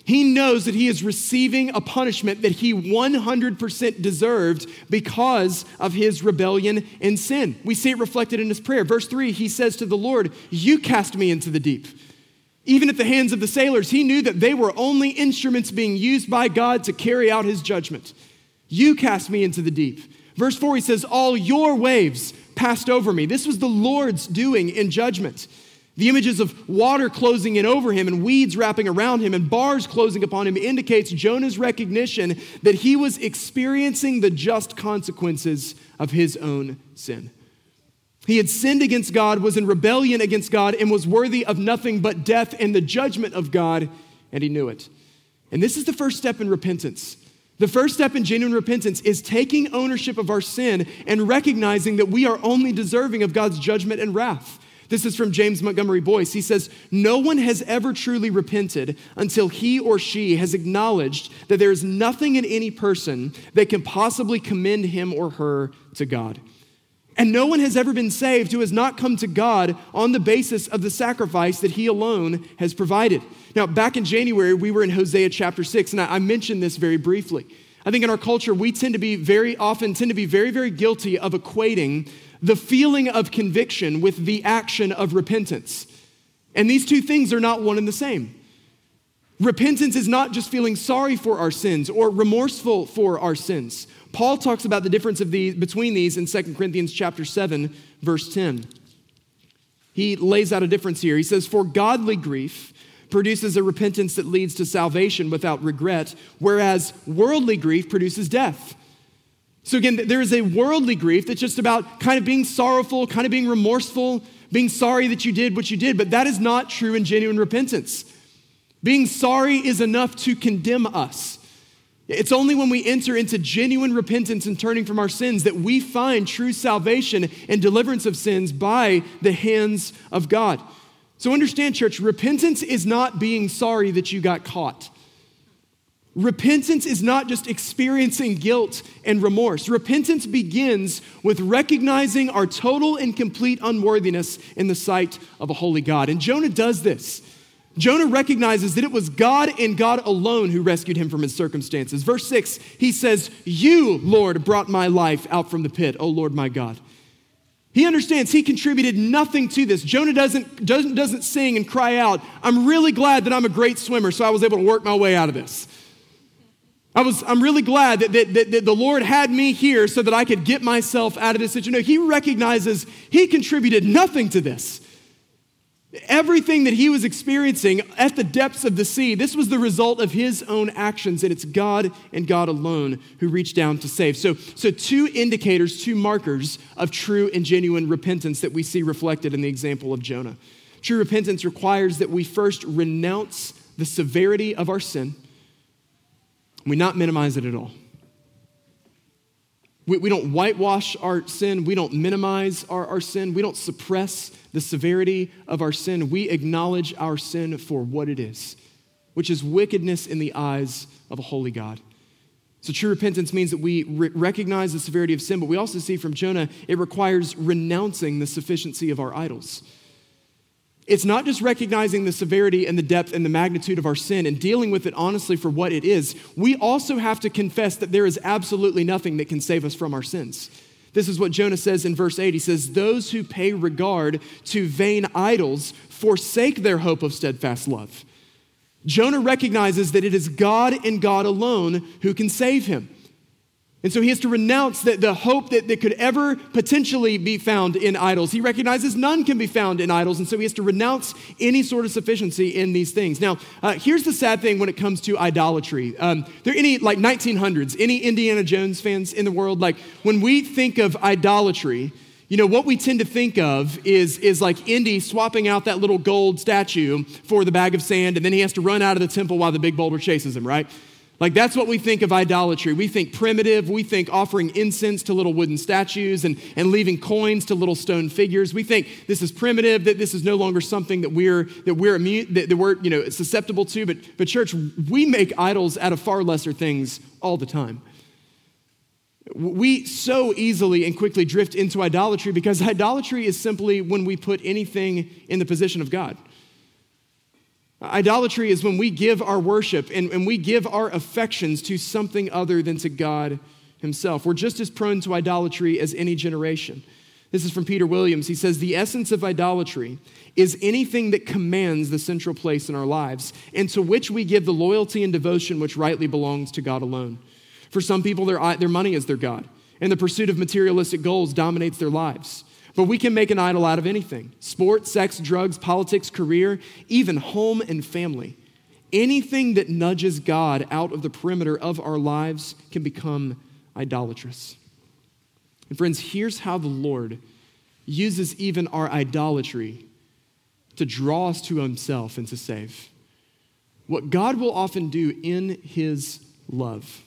He knows that he is receiving a punishment that he 100% deserved because of his rebellion and sin. We see it reflected in his prayer. Verse 3, he says to the Lord, You cast me into the deep. Even at the hands of the sailors, he knew that they were only instruments being used by God to carry out his judgment. You cast me into the deep. Verse 4, he says, All your waves passed over me. This was the Lord's doing in judgment. The images of water closing in over him and weeds wrapping around him and bars closing upon him indicates Jonah's recognition that he was experiencing the just consequences of his own sin. He had sinned against God, was in rebellion against God, and was worthy of nothing but death and the judgment of God, and he knew it. And this is the first step in repentance. The first step in genuine repentance is taking ownership of our sin and recognizing that we are only deserving of God's judgment and wrath. This is from James Montgomery Boice. He says, No one has ever truly repented until he or she has acknowledged that there is nothing in any person that can possibly commend him or her to God. And no one has ever been saved who has not come to God on the basis of the sacrifice that he alone has provided. Now, back in January, we were in Hosea chapter 6, and I mentioned this very briefly. I think in our culture, we tend to be very often tend to be very, very guilty of equating the feeling of conviction with the action of repentance. And these two things are not one and the same. Repentance is not just feeling sorry for our sins or remorseful for our sins. Paul talks about the difference of the, between these in 2 Corinthians chapter 7, verse 10. He lays out a difference here. He says, For godly grief produces a repentance that leads to salvation without regret, whereas worldly grief produces death. So again, there is a worldly grief that's just about kind of being sorrowful, kind of being remorseful, being sorry that you did what you did, but that is not true and genuine repentance. Being sorry is enough to condemn us. It's only when we enter into genuine repentance and turning from our sins that we find true salvation and deliverance of sins by the hands of God. So understand, church, repentance is not being sorry that you got caught. Repentance is not just experiencing guilt and remorse. Repentance begins with recognizing our total and complete unworthiness in the sight of a holy God. And Jonah does this. Jonah recognizes that it was God and God alone who rescued him from his circumstances. Verse 6, he says, You, Lord, brought my life out from the pit, O Lord my God. He understands he contributed nothing to this. Jonah doesn't, doesn't, doesn't sing and cry out, I'm really glad that I'm a great swimmer, so I was able to work my way out of this. I was, I'm really glad that, that, that, that the Lord had me here so that I could get myself out of this situation. No, he recognizes he contributed nothing to this. Everything that he was experiencing at the depths of the sea, this was the result of his own actions, and it's God and God alone who reached down to save. So, so two indicators, two markers of true and genuine repentance that we see reflected in the example of Jonah. True repentance requires that we first renounce the severity of our sin, we not minimize it at all. We, we don't whitewash our sin. We don't minimize our, our sin. We don't suppress the severity of our sin. We acknowledge our sin for what it is, which is wickedness in the eyes of a holy God. So, true repentance means that we re- recognize the severity of sin, but we also see from Jonah it requires renouncing the sufficiency of our idols. It's not just recognizing the severity and the depth and the magnitude of our sin and dealing with it honestly for what it is. We also have to confess that there is absolutely nothing that can save us from our sins. This is what Jonah says in verse 8. He says, Those who pay regard to vain idols forsake their hope of steadfast love. Jonah recognizes that it is God and God alone who can save him. And so he has to renounce the, the hope that, that could ever potentially be found in idols. He recognizes none can be found in idols, and so he has to renounce any sort of sufficiency in these things. Now, uh, here's the sad thing when it comes to idolatry. Um, there are any, like 1900s, any Indiana Jones fans in the world? Like, when we think of idolatry, you know, what we tend to think of is, is like Indy swapping out that little gold statue for the bag of sand, and then he has to run out of the temple while the big boulder chases him, right? Like, that's what we think of idolatry. We think primitive. We think offering incense to little wooden statues and, and leaving coins to little stone figures. We think this is primitive, that this is no longer something that we're, that we're, immune, that, that we're you know, susceptible to. But, but, church, we make idols out of far lesser things all the time. We so easily and quickly drift into idolatry because idolatry is simply when we put anything in the position of God. Idolatry is when we give our worship and, and we give our affections to something other than to God Himself. We're just as prone to idolatry as any generation. This is from Peter Williams. He says, The essence of idolatry is anything that commands the central place in our lives and to which we give the loyalty and devotion which rightly belongs to God alone. For some people, their, their money is their God, and the pursuit of materialistic goals dominates their lives. But we can make an idol out of anything sports, sex, drugs, politics, career, even home and family. Anything that nudges God out of the perimeter of our lives can become idolatrous. And friends, here's how the Lord uses even our idolatry to draw us to himself and to save. What God will often do in his love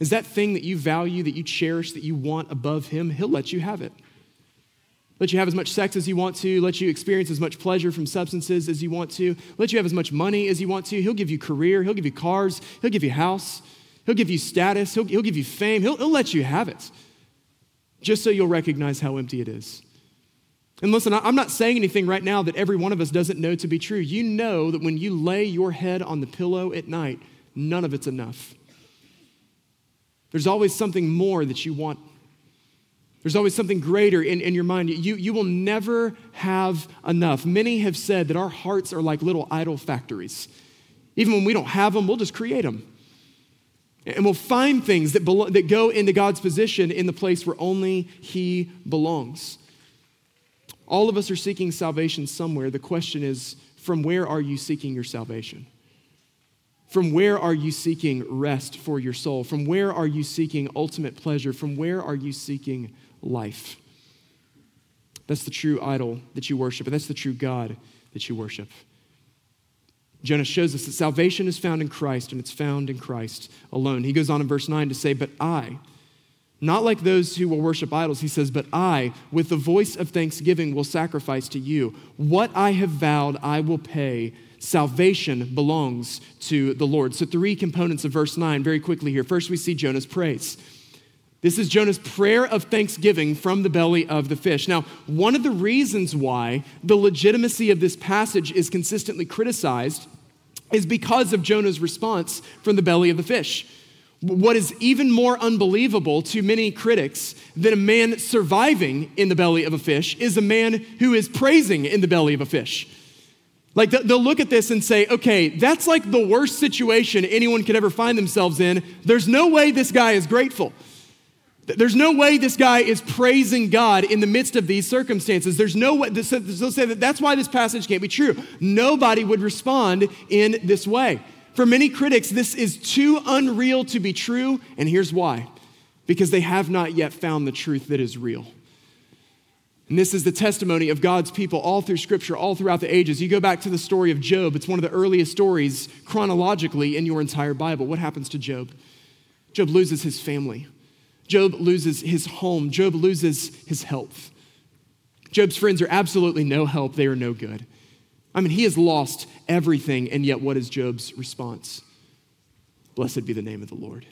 is that thing that you value, that you cherish, that you want above Him, He'll let you have it. Let you have as much sex as you want to, let you experience as much pleasure from substances as you want to, let you have as much money as you want to. He'll give you career, He'll give you cars, He'll give you house, He'll give you status, He'll, he'll give you fame, he'll, he'll let you have it just so you'll recognize how empty it is. And listen, I'm not saying anything right now that every one of us doesn't know to be true. You know that when you lay your head on the pillow at night, none of it's enough. There's always something more that you want. There's always something greater in, in your mind. You, you will never have enough. Many have said that our hearts are like little idol factories. Even when we don't have them, we'll just create them. And we'll find things that, belo- that go into God's position in the place where only He belongs. All of us are seeking salvation somewhere. The question is from where are you seeking your salvation? From where are you seeking rest for your soul? From where are you seeking ultimate pleasure? From where are you seeking life? That's the true idol that you worship, and that's the true God that you worship. Jonah shows us that salvation is found in Christ, and it's found in Christ alone. He goes on in verse 9 to say, But I, not like those who will worship idols, he says, But I, with the voice of thanksgiving, will sacrifice to you. What I have vowed, I will pay salvation belongs to the Lord. So, three components of verse 9 very quickly here. First, we see Jonah's praise. This is Jonah's prayer of thanksgiving from the belly of the fish. Now, one of the reasons why the legitimacy of this passage is consistently criticized is because of Jonah's response from the belly of the fish. What is even more unbelievable to many critics than a man surviving in the belly of a fish is a man who is praising in the belly of a fish. Like they'll look at this and say, okay, that's like the worst situation anyone could ever find themselves in. There's no way this guy is grateful. There's no way this guy is praising God in the midst of these circumstances. There's no way, they'll say that that's why this passage can't be true. Nobody would respond in this way. For many critics, this is too unreal to be true, and here's why because they have not yet found the truth that is real. And this is the testimony of God's people all through Scripture, all throughout the ages. You go back to the story of Job, it's one of the earliest stories chronologically in your entire Bible. What happens to Job? Job loses his family, Job loses his home, Job loses his health. Job's friends are absolutely no help, they are no good. I mean, he has lost everything, and yet what is Job's response? Blessed be the name of the Lord.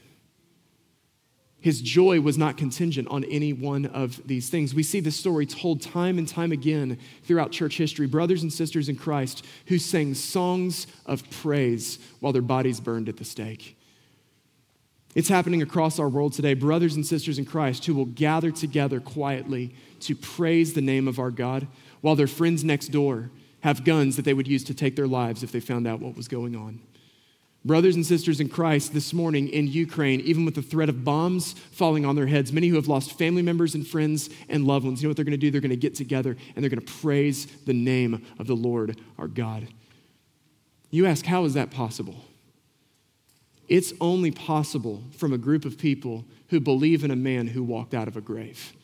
His joy was not contingent on any one of these things. We see this story told time and time again throughout church history. Brothers and sisters in Christ who sang songs of praise while their bodies burned at the stake. It's happening across our world today. Brothers and sisters in Christ who will gather together quietly to praise the name of our God while their friends next door have guns that they would use to take their lives if they found out what was going on. Brothers and sisters in Christ, this morning in Ukraine, even with the threat of bombs falling on their heads, many who have lost family members and friends and loved ones, you know what they're going to do? They're going to get together and they're going to praise the name of the Lord our God. You ask, how is that possible? It's only possible from a group of people who believe in a man who walked out of a grave,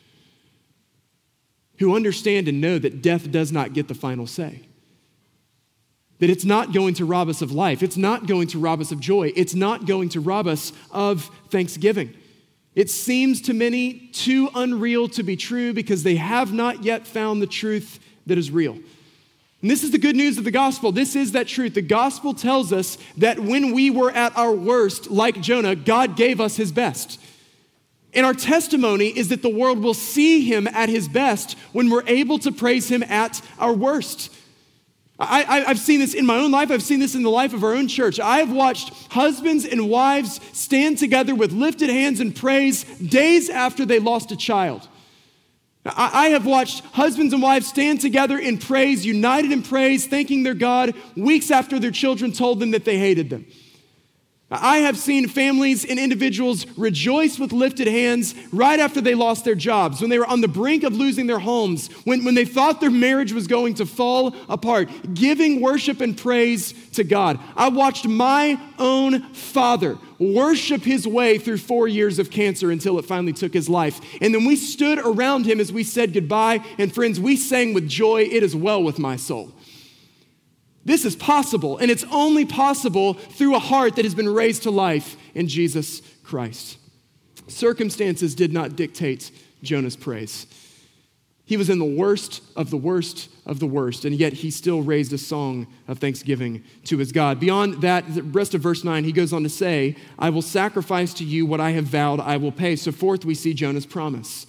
who understand and know that death does not get the final say that it's not going to rob us of life. It's not going to rob us of joy. It's not going to rob us of thanksgiving. It seems to many too unreal to be true because they have not yet found the truth that is real. And this is the good news of the gospel. This is that truth. The gospel tells us that when we were at our worst, like Jonah, God gave us his best. And our testimony is that the world will see him at his best when we're able to praise him at our worst. I, have seen this in my own life. I've seen this in the life of our own church. I have watched husbands and wives stand together with lifted hands and praise days after they lost a child. I, have watched husbands and wives stand together in praise, united in praise, thanking their God weeks after their children told them that they hated them. I have seen families and individuals rejoice with lifted hands right after they lost their jobs, when they were on the brink of losing their homes, when, when they thought their marriage was going to fall apart, giving worship and praise to God. I watched my own father worship his way through four years of cancer until it finally took his life. And then we stood around him as we said goodbye, and friends, we sang with joy, It is well with my soul. This is possible, and it's only possible through a heart that has been raised to life in Jesus Christ. Circumstances did not dictate Jonah's praise. He was in the worst of the worst of the worst, and yet he still raised a song of thanksgiving to his God. Beyond that, the rest of verse 9, he goes on to say, I will sacrifice to you what I have vowed I will pay. So, fourth, we see Jonah's promise.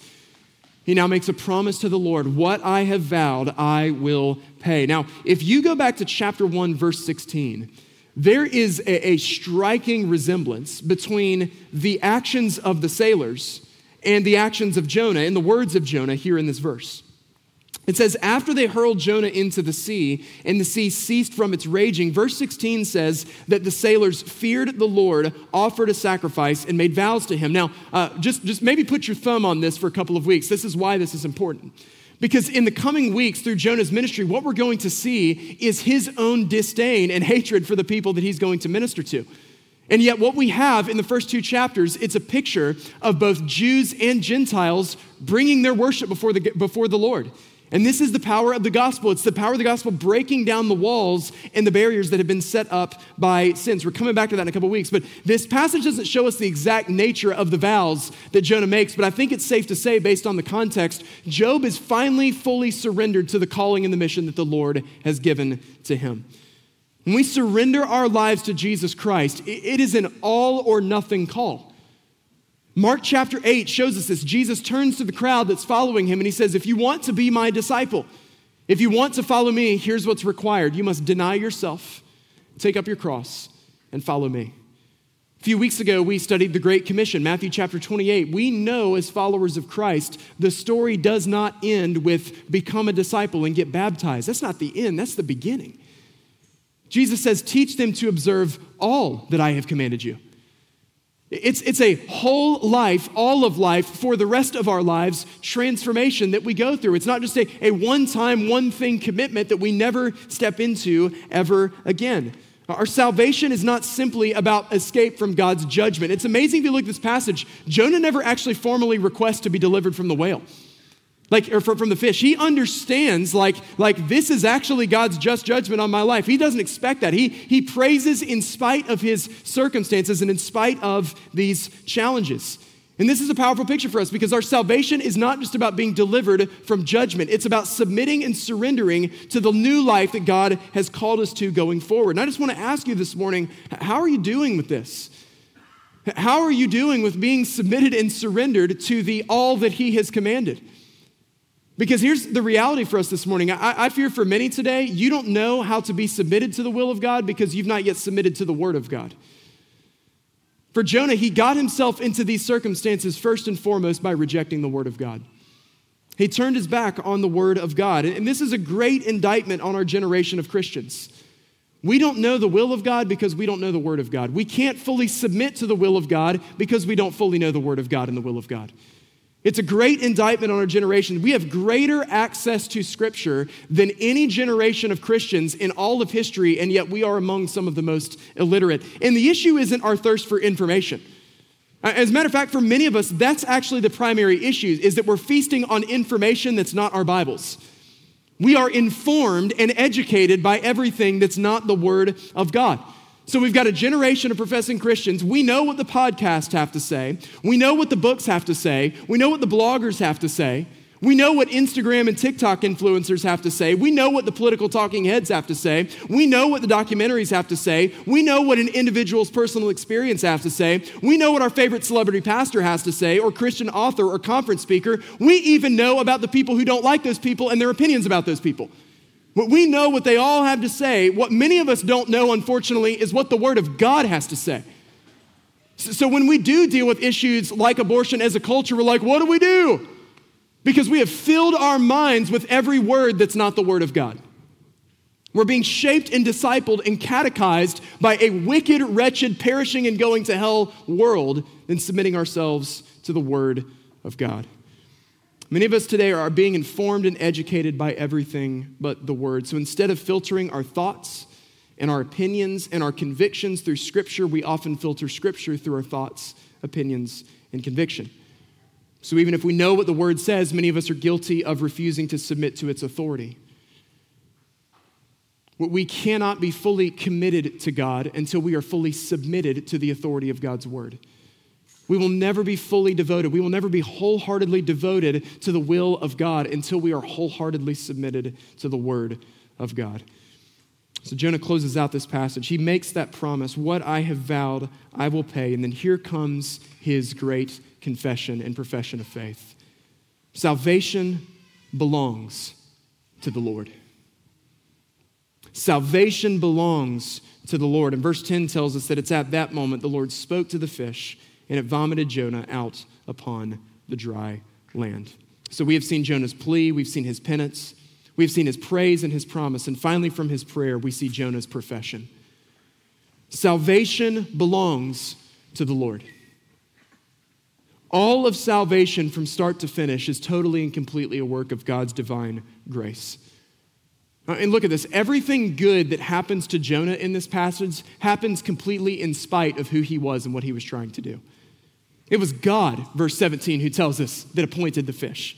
He now makes a promise to the Lord What I have vowed, I will pay. Now, if you go back to chapter 1, verse 16, there is a, a striking resemblance between the actions of the sailors and the actions of Jonah and the words of Jonah here in this verse. It says, After they hurled Jonah into the sea, and the sea ceased from its raging, verse 16 says that the sailors feared the Lord, offered a sacrifice, and made vows to him. Now, uh, just, just maybe put your thumb on this for a couple of weeks. This is why this is important. Because in the coming weeks through Jonah's ministry, what we're going to see is his own disdain and hatred for the people that he's going to minister to. And yet, what we have in the first two chapters, it's a picture of both Jews and Gentiles bringing their worship before the, before the Lord. And this is the power of the gospel. It's the power of the gospel breaking down the walls and the barriers that have been set up by sins. We're coming back to that in a couple weeks. But this passage doesn't show us the exact nature of the vows that Jonah makes. But I think it's safe to say, based on the context, Job is finally fully surrendered to the calling and the mission that the Lord has given to him. When we surrender our lives to Jesus Christ, it is an all or nothing call. Mark chapter 8 shows us this. Jesus turns to the crowd that's following him and he says, If you want to be my disciple, if you want to follow me, here's what's required. You must deny yourself, take up your cross, and follow me. A few weeks ago, we studied the Great Commission, Matthew chapter 28. We know as followers of Christ, the story does not end with become a disciple and get baptized. That's not the end, that's the beginning. Jesus says, Teach them to observe all that I have commanded you. It's, it's a whole life, all of life, for the rest of our lives transformation that we go through. It's not just a, a one time, one thing commitment that we never step into ever again. Our salvation is not simply about escape from God's judgment. It's amazing if you look at this passage, Jonah never actually formally requests to be delivered from the whale like or from the fish. He understands like like this is actually god's just judgment on my life. He doesn't expect that. He he praises in spite of his circumstances and in spite of these challenges. And this is a powerful picture for us because our salvation is not just about being delivered from judgment. It's about submitting and surrendering to the new life that god has called us to going forward. And i just want to ask you this morning how are you doing with this? How are you doing with being submitted and surrendered to the all that he has commanded because here's the reality for us this morning. I, I, fear for many today, you don't know how to be submitted to the will of God because you've not yet submitted to the word of God. For Jonah, he got himself into these circumstances first and foremost by rejecting the word of God. He turned his back on the word of God. And, and this is a great indictment on our generation of Christians. We don't know the will of God because we don't know the word of God. We can't fully submit to the will of God because we don't fully know the word of God and the will of God. It's a great indictment on our generation. We have greater access to Scripture than any generation of Christians in all of history, and yet we are among some of the most illiterate. And the issue isn't our thirst for information. As a matter of fact, for many of us, that's actually the primary issue, is that we're feasting on information that's not our Bibles. We are informed and educated by everything that's not the Word of God. So we've got a generation of professing Christians. We know what the podcasts have to say. We know what the books have to say. We know what the bloggers have to say. We know what Instagram and TikTok influencers have to say. We know what the political talking heads have to say. We know what the documentaries have to say. We know what an individual's personal experience has to say. We know what our favorite celebrity pastor has to say, or Christian author, or conference speaker. We even know about the people who don't like those people and their opinions about those people. But we know what they all have to say. What many of us don't know, unfortunately, is what the Word of God has to say. So when we do deal with issues like abortion as a culture, we're like, what do we do? Because we have filled our minds with every word that's not the Word of God. We're being shaped and discipled and catechized by a wicked, wretched, perishing, and going to hell world than submitting ourselves to the Word of God. Many of us today are being informed and educated by everything but the Word. So instead of filtering our thoughts and our opinions and our convictions through Scripture, we often filter Scripture through our thoughts, opinions, and conviction. So even if we know what the Word says, many of us are guilty of refusing to submit to its authority. We cannot be fully committed to God until we are fully submitted to the authority of God's Word. We will never be fully devoted. We will never be wholeheartedly devoted to the will of God until we are wholeheartedly submitted to the word of God. So Jonah closes out this passage. He makes that promise What I have vowed, I will pay. And then here comes his great confession and profession of faith Salvation belongs to the Lord. Salvation belongs to the Lord. And verse 10 tells us that it's at that moment the Lord spoke to the fish and it vomited Jonah out upon the dry land. So we have seen Jonah's plea, we've seen his penance, we've seen his praise and his promise, and finally from his prayer, we see Jonah's profession. Salvation belongs to the Lord. All of salvation from start to finish is totally and completely a work of God's divine grace. Uh, and look at this everything good that happens to Jonah in this passage happens completely in spite of who he was and what he was trying to do. It was God, verse 17, who tells us that appointed the fish.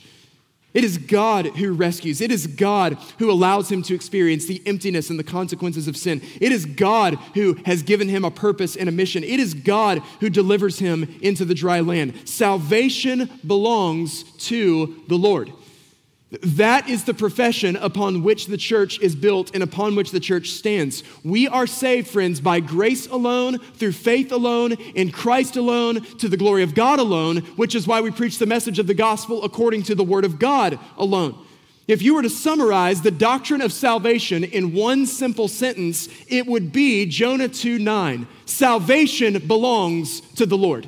It is God who rescues. It is God who allows him to experience the emptiness and the consequences of sin. It is God who has given him a purpose and a mission. It is God who delivers him into the dry land. Salvation belongs to the Lord. That is the profession upon which the church is built and upon which the church stands. We are saved, friends, by grace alone, through faith alone, in Christ alone, to the glory of God alone, which is why we preach the message of the gospel according to the word of God alone. If you were to summarize the doctrine of salvation in one simple sentence, it would be Jonah 2 9. Salvation belongs to the Lord.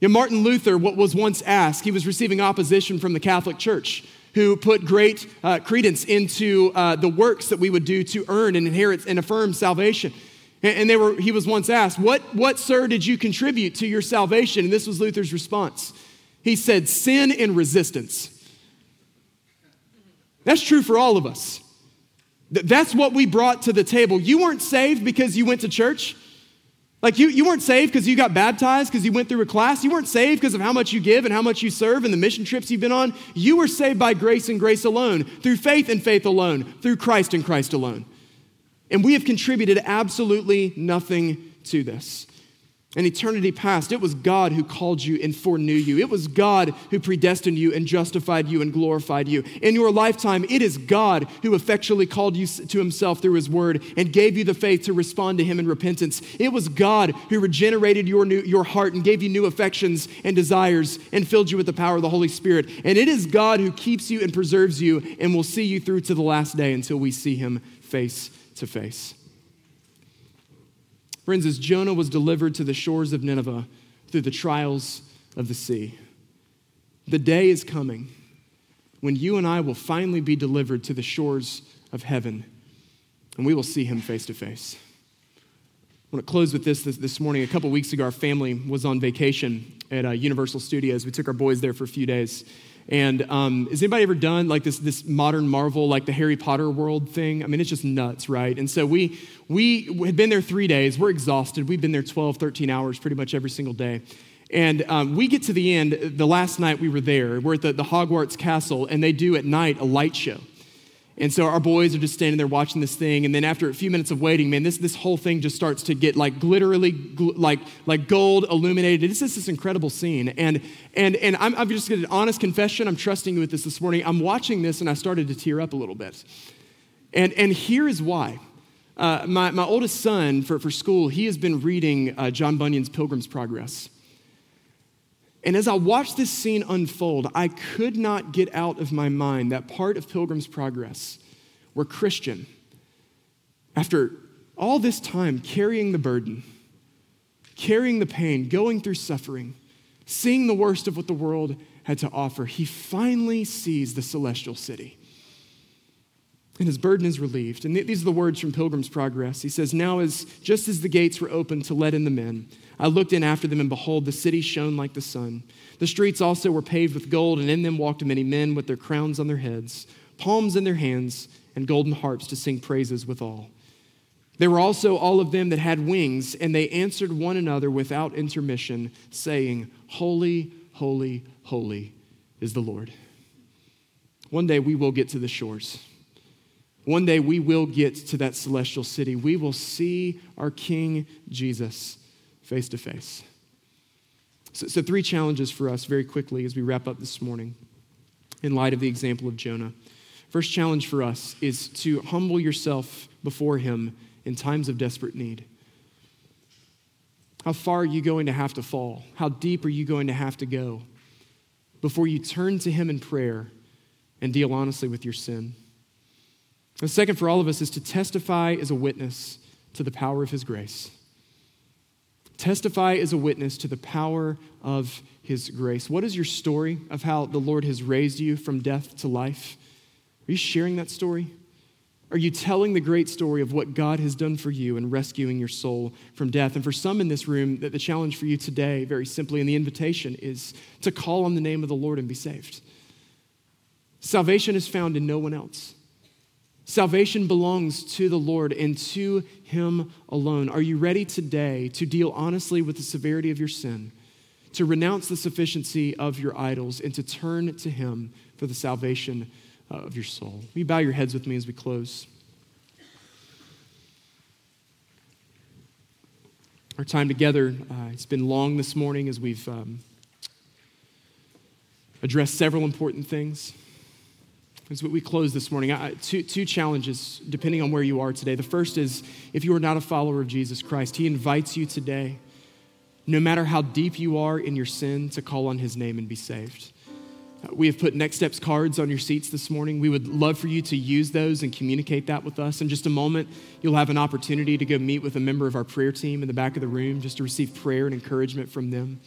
You Martin Luther, what was once asked, he was receiving opposition from the Catholic Church who put great uh, credence into uh, the works that we would do to earn and inherit and affirm salvation. And, and they were, he was once asked, what, what, sir, did you contribute to your salvation? And this was Luther's response. He said, Sin and resistance. That's true for all of us. That's what we brought to the table. You weren't saved because you went to church. Like you, you weren't saved because you got baptized, because you went through a class. You weren't saved because of how much you give and how much you serve and the mission trips you've been on. You were saved by grace and grace alone, through faith and faith alone, through Christ and Christ alone. And we have contributed absolutely nothing to this in eternity past, it was God who called you and foreknew you. It was God who predestined you and justified you and glorified you. In your lifetime, it is God who effectually called you to himself through his word and gave you the faith to respond to him in repentance. It was God who regenerated your, new, your heart and gave you new affections and desires and filled you with the power of the Holy Spirit. And it is God who keeps you and preserves you and will see you through to the last day until we see him face to face. Friends, as Jonah was delivered to the shores of Nineveh through the trials of the sea, the day is coming when you and I will finally be delivered to the shores of heaven and we will see him face to face. I want to close with this, this this, morning. A couple weeks ago, our family was on vacation at uh, Universal Studios. We took our boys there for a few days. And um, has anybody ever done like this, this modern Marvel, like the Harry Potter world thing? I mean, it's just nuts, right? And so we, we had been there three days. We're exhausted. We've been there 12, 13 hours pretty much every single day. And um, we get to the end, the last night we were there, we're at the, the Hogwarts Castle, and they do at night a light show. And so our boys are just standing there watching this thing, and then after a few minutes of waiting, man, this, this whole thing just starts to get like glitterly, gl- like, like gold illuminated. It's just this incredible scene. And, and, and I'm, I'm just an honest confession. I'm trusting you with this this morning. I'm watching this, and I started to tear up a little bit. And, and here is why. Uh, my, my oldest son, for, for school, he has been reading uh, John Bunyan's Pilgrim's Progress. And as I watched this scene unfold, I could not get out of my mind that part of Pilgrim's Progress where Christian, after all this time carrying the burden, carrying the pain, going through suffering, seeing the worst of what the world had to offer, he finally sees the celestial city. And his burden is relieved. And these are the words from Pilgrim's Progress. He says, Now, as just as the gates were opened to let in the men, I looked in after them, and behold, the city shone like the sun. The streets also were paved with gold, and in them walked many men with their crowns on their heads, palms in their hands, and golden harps to sing praises withal. There were also all of them that had wings, and they answered one another without intermission, saying, Holy, holy, holy is the Lord. One day we will get to the shores. One day we will get to that celestial city. We will see our King Jesus face to face. So, so, three challenges for us very quickly as we wrap up this morning in light of the example of Jonah. First challenge for us is to humble yourself before Him in times of desperate need. How far are you going to have to fall? How deep are you going to have to go before you turn to Him in prayer and deal honestly with your sin? The second for all of us is to testify as a witness to the power of His grace. Testify as a witness to the power of His grace. What is your story of how the Lord has raised you from death to life? Are you sharing that story? Are you telling the great story of what God has done for you in rescuing your soul from death? And for some in this room, that the challenge for you today, very simply, and the invitation is to call on the name of the Lord and be saved. Salvation is found in no one else. Salvation belongs to the Lord and to Him alone. Are you ready today to deal honestly with the severity of your sin, to renounce the sufficiency of your idols, and to turn to Him for the salvation of your soul? Will you bow your heads with me as we close? Our time together, uh, it's been long this morning as we've um, addressed several important things. As we close this morning, I, two, two challenges depending on where you are today. The first is if you are not a follower of Jesus Christ, He invites you today, no matter how deep you are in your sin, to call on His name and be saved. Uh, we have put Next Steps cards on your seats this morning. We would love for you to use those and communicate that with us. In just a moment, you'll have an opportunity to go meet with a member of our prayer team in the back of the room just to receive prayer and encouragement from them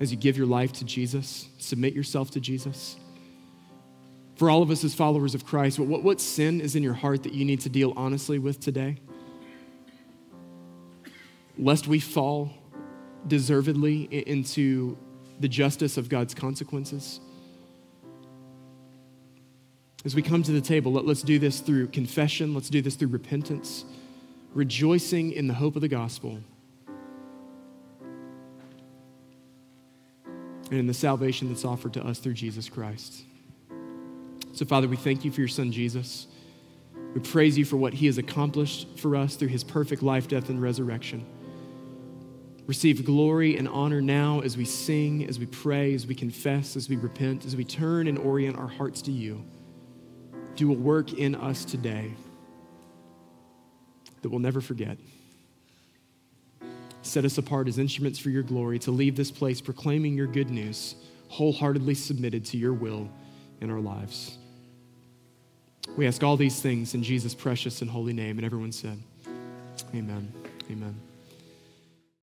as you give your life to Jesus, submit yourself to Jesus for all of us as followers of Christ, what, what sin is in your heart that you need to deal honestly with today? Lest we fall deservedly into the justice of God's consequences. As we come to the table, let, us do this through confession, let's do this through repentance, rejoicing in the hope of the gospel, and in the salvation that's offered to us through Jesus Christ. So, Father, we thank you for your son, Jesus. We praise you for what he has accomplished for us through his perfect life, death, and resurrection. Receive glory and honor now as we sing, as we pray, as we confess, as we repent, as we turn and orient our hearts to you. Do a work in us today that we'll never forget. Set us apart as instruments for your glory to leave this place proclaiming your good news, wholeheartedly submitted to your will in our lives. We ask all these things in Jesus' precious and holy name. And everyone said, Amen. Amen.